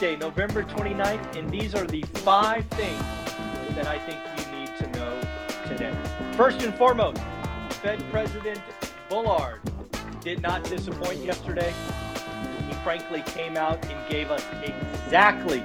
November 29th, and these are the five things that I think you need to know today. First and foremost, Fed President Bullard did not disappoint yesterday. He frankly came out and gave us exactly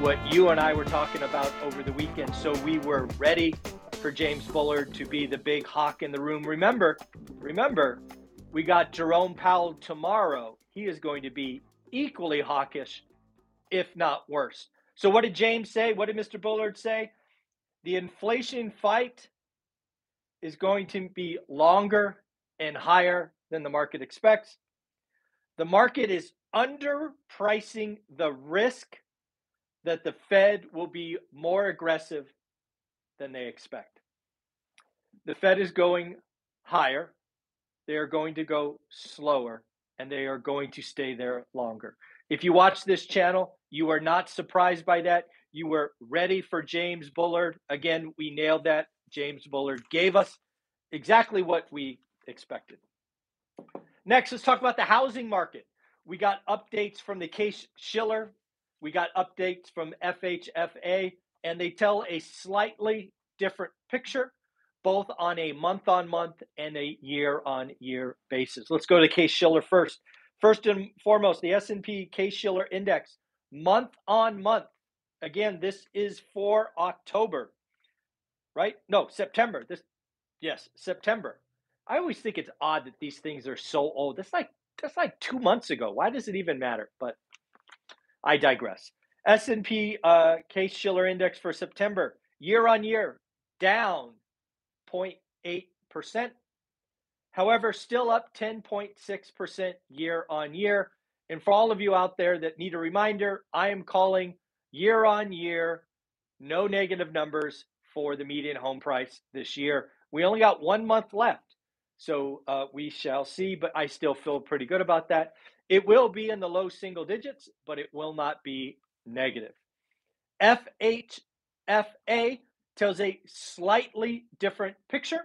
what you and I were talking about over the weekend. So we were ready for James Bullard to be the big hawk in the room. Remember, remember, we got Jerome Powell tomorrow. He is going to be equally hawkish, if not worse. So what did James say? What did Mr. Bullard say? The inflation fight is going to be longer and higher than the market expects. The market is underpricing the risk that the Fed will be more aggressive than they expect. The Fed is going higher, they are going to go slower, and they are going to stay there longer. If you watch this channel, you are not surprised by that. You were ready for James Bullard. Again, we nailed that. James Bullard gave us exactly what we expected. Next, let's talk about the housing market. We got updates from the Case Shiller we got updates from FHFA, and they tell a slightly different picture, both on a month on month and a year on year basis. Let's go to Case Shiller first. First and foremost, the S&P Case Shiller Index, month on month. Again, this is for October, right? No, September. This, yes, September. I always think it's odd that these things are so old. That's like that's like two months ago. Why does it even matter? But I digress. S&P uh, Case Shiller Index for September, year on year, down 0.8%. However, still up 10.6% year on year. And for all of you out there that need a reminder, I am calling year on year, no negative numbers for the median home price this year. We only got one month left. So uh, we shall see, but I still feel pretty good about that. It will be in the low single digits, but it will not be negative. FHFA tells a slightly different picture.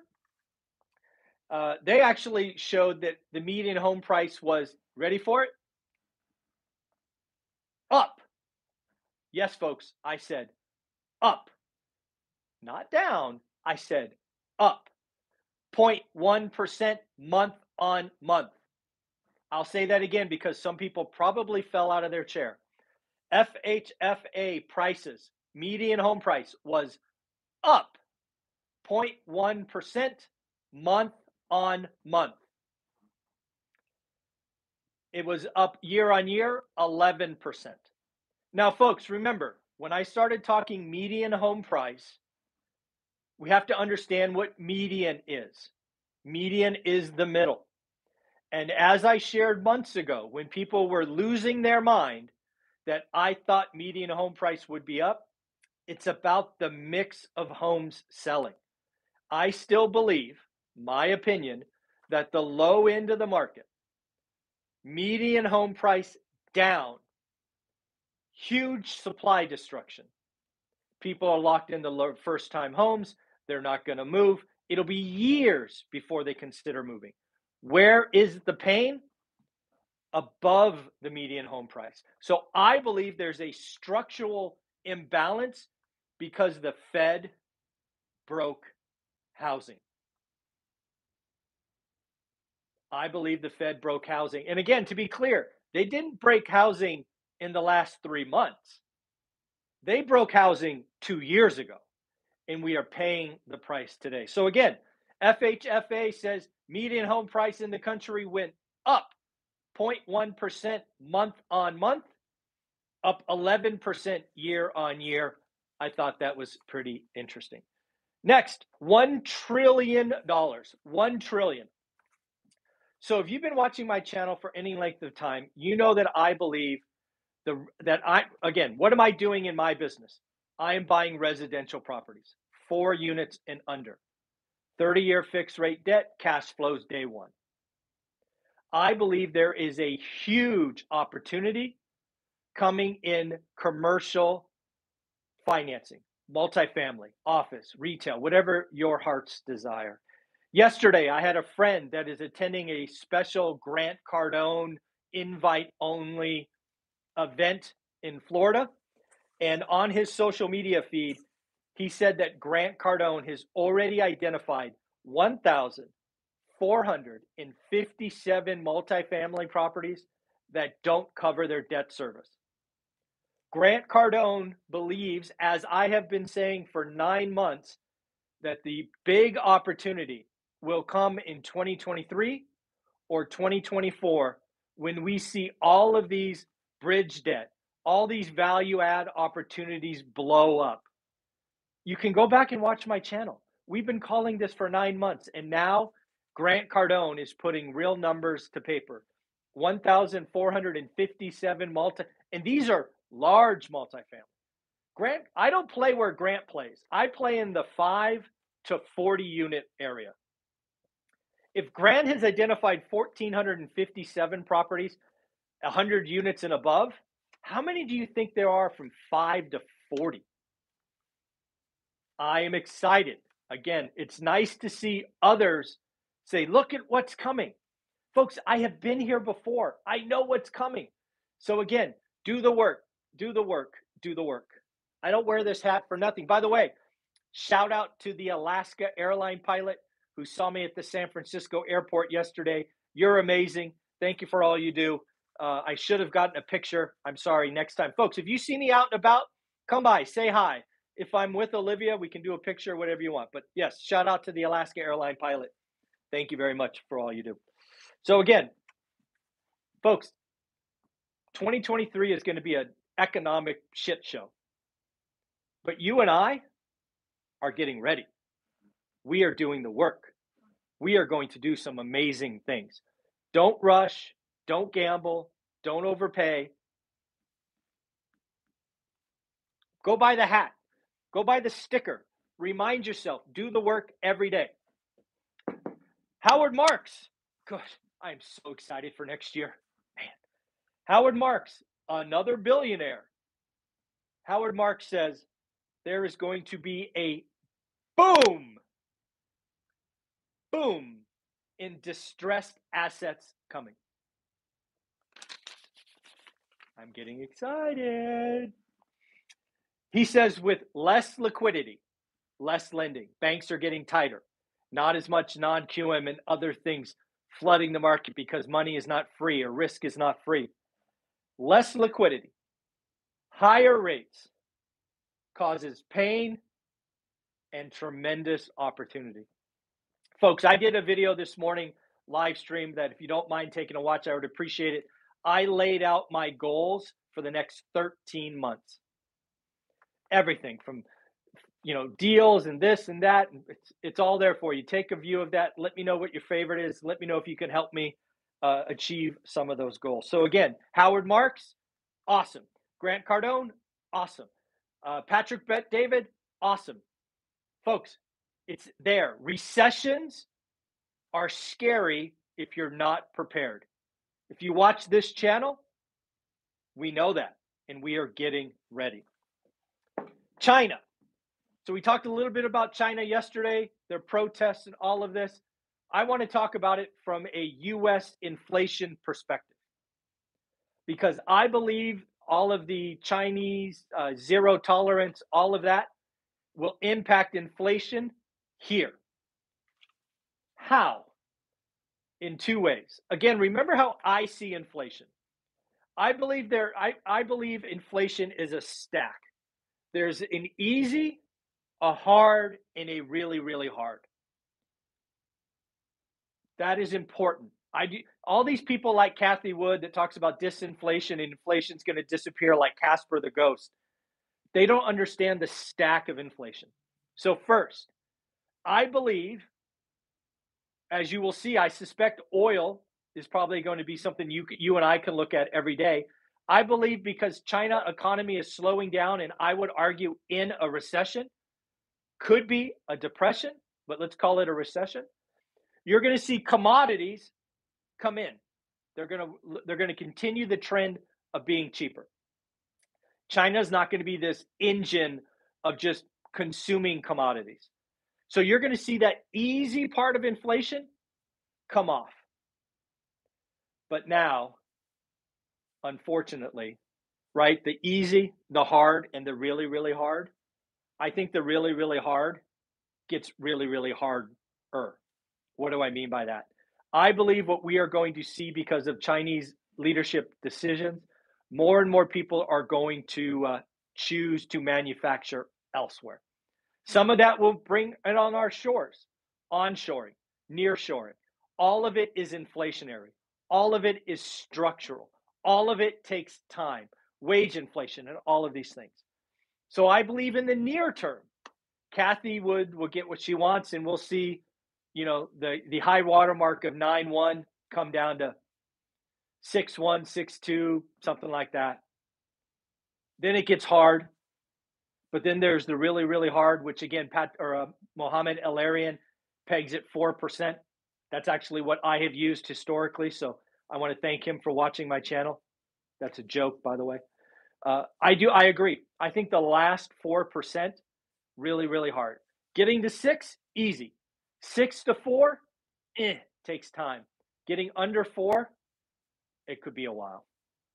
Uh, they actually showed that the median home price was ready for it up. Yes, folks, I said up, not down. I said up 0.1% month on month. I'll say that again because some people probably fell out of their chair. FHFA prices, median home price was up 0.1% month on month. It was up year on year 11%. Now, folks, remember, when I started talking median home price, we have to understand what median is. Median is the middle. And as I shared months ago, when people were losing their mind that I thought median home price would be up, it's about the mix of homes selling. I still believe, my opinion, that the low end of the market, median home price down, huge supply destruction. People are locked into first time homes. They're not going to move. It'll be years before they consider moving. Where is the pain? Above the median home price. So I believe there's a structural imbalance because the Fed broke housing. I believe the Fed broke housing. And again, to be clear, they didn't break housing in the last three months. They broke housing two years ago, and we are paying the price today. So again, FHFA says median home price in the country went up 0.1% month on month, up 11% year on year. I thought that was pretty interesting. Next, $1 trillion. $1 trillion. So if you've been watching my channel for any length of time, you know that I believe the that I again, what am I doing in my business? I am buying residential properties, four units and under. 30 year fixed rate debt, cash flows day one. I believe there is a huge opportunity coming in commercial financing, multifamily, office, retail, whatever your heart's desire. Yesterday, I had a friend that is attending a special Grant Cardone invite only event in Florida. And on his social media feed, he said that Grant Cardone has already identified 1,457 multifamily properties that don't cover their debt service. Grant Cardone believes, as I have been saying for nine months, that the big opportunity will come in 2023 or 2024 when we see all of these bridge debt, all these value add opportunities blow up. You can go back and watch my channel. We've been calling this for nine months, and now Grant Cardone is putting real numbers to paper. 1,457 multi, and these are large multifamily. Grant, I don't play where Grant plays. I play in the five to 40 unit area. If Grant has identified 1,457 properties, 100 units and above, how many do you think there are from 5 to 40? I am excited. Again, it's nice to see others say, look at what's coming. Folks, I have been here before. I know what's coming. So, again, do the work, do the work, do the work. I don't wear this hat for nothing. By the way, shout out to the Alaska airline pilot who saw me at the San Francisco airport yesterday. You're amazing. Thank you for all you do. Uh, I should have gotten a picture. I'm sorry. Next time, folks, if you see me out and about, come by, say hi. If I'm with Olivia, we can do a picture, whatever you want. But yes, shout out to the Alaska airline pilot. Thank you very much for all you do. So again, folks, 2023 is going to be an economic shit show. But you and I are getting ready. We are doing the work. We are going to do some amazing things. Don't rush. Don't gamble. Don't overpay. Go buy the hat. Go buy the sticker. Remind yourself. Do the work every day. Howard Marks. Good. I'm so excited for next year. Man. Howard Marks, another billionaire. Howard Marks says there is going to be a boom, boom in distressed assets coming. I'm getting excited. He says with less liquidity, less lending, banks are getting tighter, not as much non QM and other things flooding the market because money is not free or risk is not free. Less liquidity, higher rates causes pain and tremendous opportunity. Folks, I did a video this morning live stream that if you don't mind taking a watch, I would appreciate it. I laid out my goals for the next 13 months. Everything from you know deals and this and that it's, it's all there for you. Take a view of that. Let me know what your favorite is. Let me know if you can help me uh, achieve some of those goals. So again howard marks awesome. Grant cardone awesome. Uh, patrick bet david awesome. Folks it's there recessions are scary if you're not prepared if you watch this channel, we know that, and we are getting ready. China. So we talked a little bit about China yesterday, their protests and all of this. I want to talk about it from a US inflation perspective because I believe all of the Chinese uh, zero tolerance, all of that will impact inflation here. How? in two ways. Again, remember how I see inflation. I believe there I, I believe inflation is a stack. There's an easy, a hard, and a really, really hard. That is important. I do all these people like Cathie Wood that talks about disinflation and inflation's going to disappear like Casper the ghost. They don't understand the stack of inflation. So first, I believe as you will see, I suspect oil is probably going to be something you you and I can look at every day. I believe because China economy is slowing down, and I would argue in a recession, could be a depression, but let's call it a recession. You're going to see commodities come in. They're going to they're going to continue the trend of being cheaper. China is not going to be this engine of just consuming commodities. So you're going to see that easy part of inflation come off. But now, unfortunately, right, the easy, the hard, and the really, really hard, I think the really, really hard gets really, really harder. What do I mean by that? I believe what we are going to see because of Chinese leadership decisions, more and more people are going to uh, choose to manufacture elsewhere. Some of that will bring it on our shores, onshoring, nearshoring. All of it is inflationary. All of it is structural. All of it takes time, wage inflation, and all of these things. So I believe in the near term, Cathie Wood will get what she wants, and we'll see you know, the the high watermark of nine one come down to six one, six two, something like that. Then it gets hard, but then there's the really really hard, which again, Pat or uh, Mohamed El-Erian pegs at four percent. That's actually what I have used historically. So I want to thank him for watching my channel. That's a joke, by the way. Uh, I do. I agree. I think the last four percent really really hard. Getting to six easy. Six to four, eh, takes time. Getting under four, it could be a while.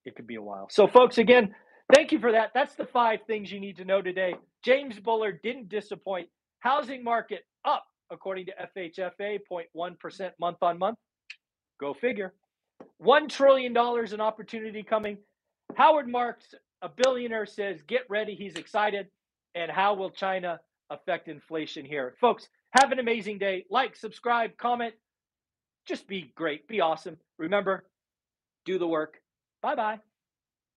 It could be a while. So, folks, again, thank you for that. That's the five things you need to know today. James Bullard didn't disappoint. Housing market up, according to FHFA, 0.1% month on month. Go figure. $1 trillion in opportunity coming. Howard Marks, a billionaire, says, get ready. He's excited. And how will China affect inflation here? Folks, have an amazing day. Like, subscribe, comment. Just be great. Be awesome. Remember, do the work. Bye bye.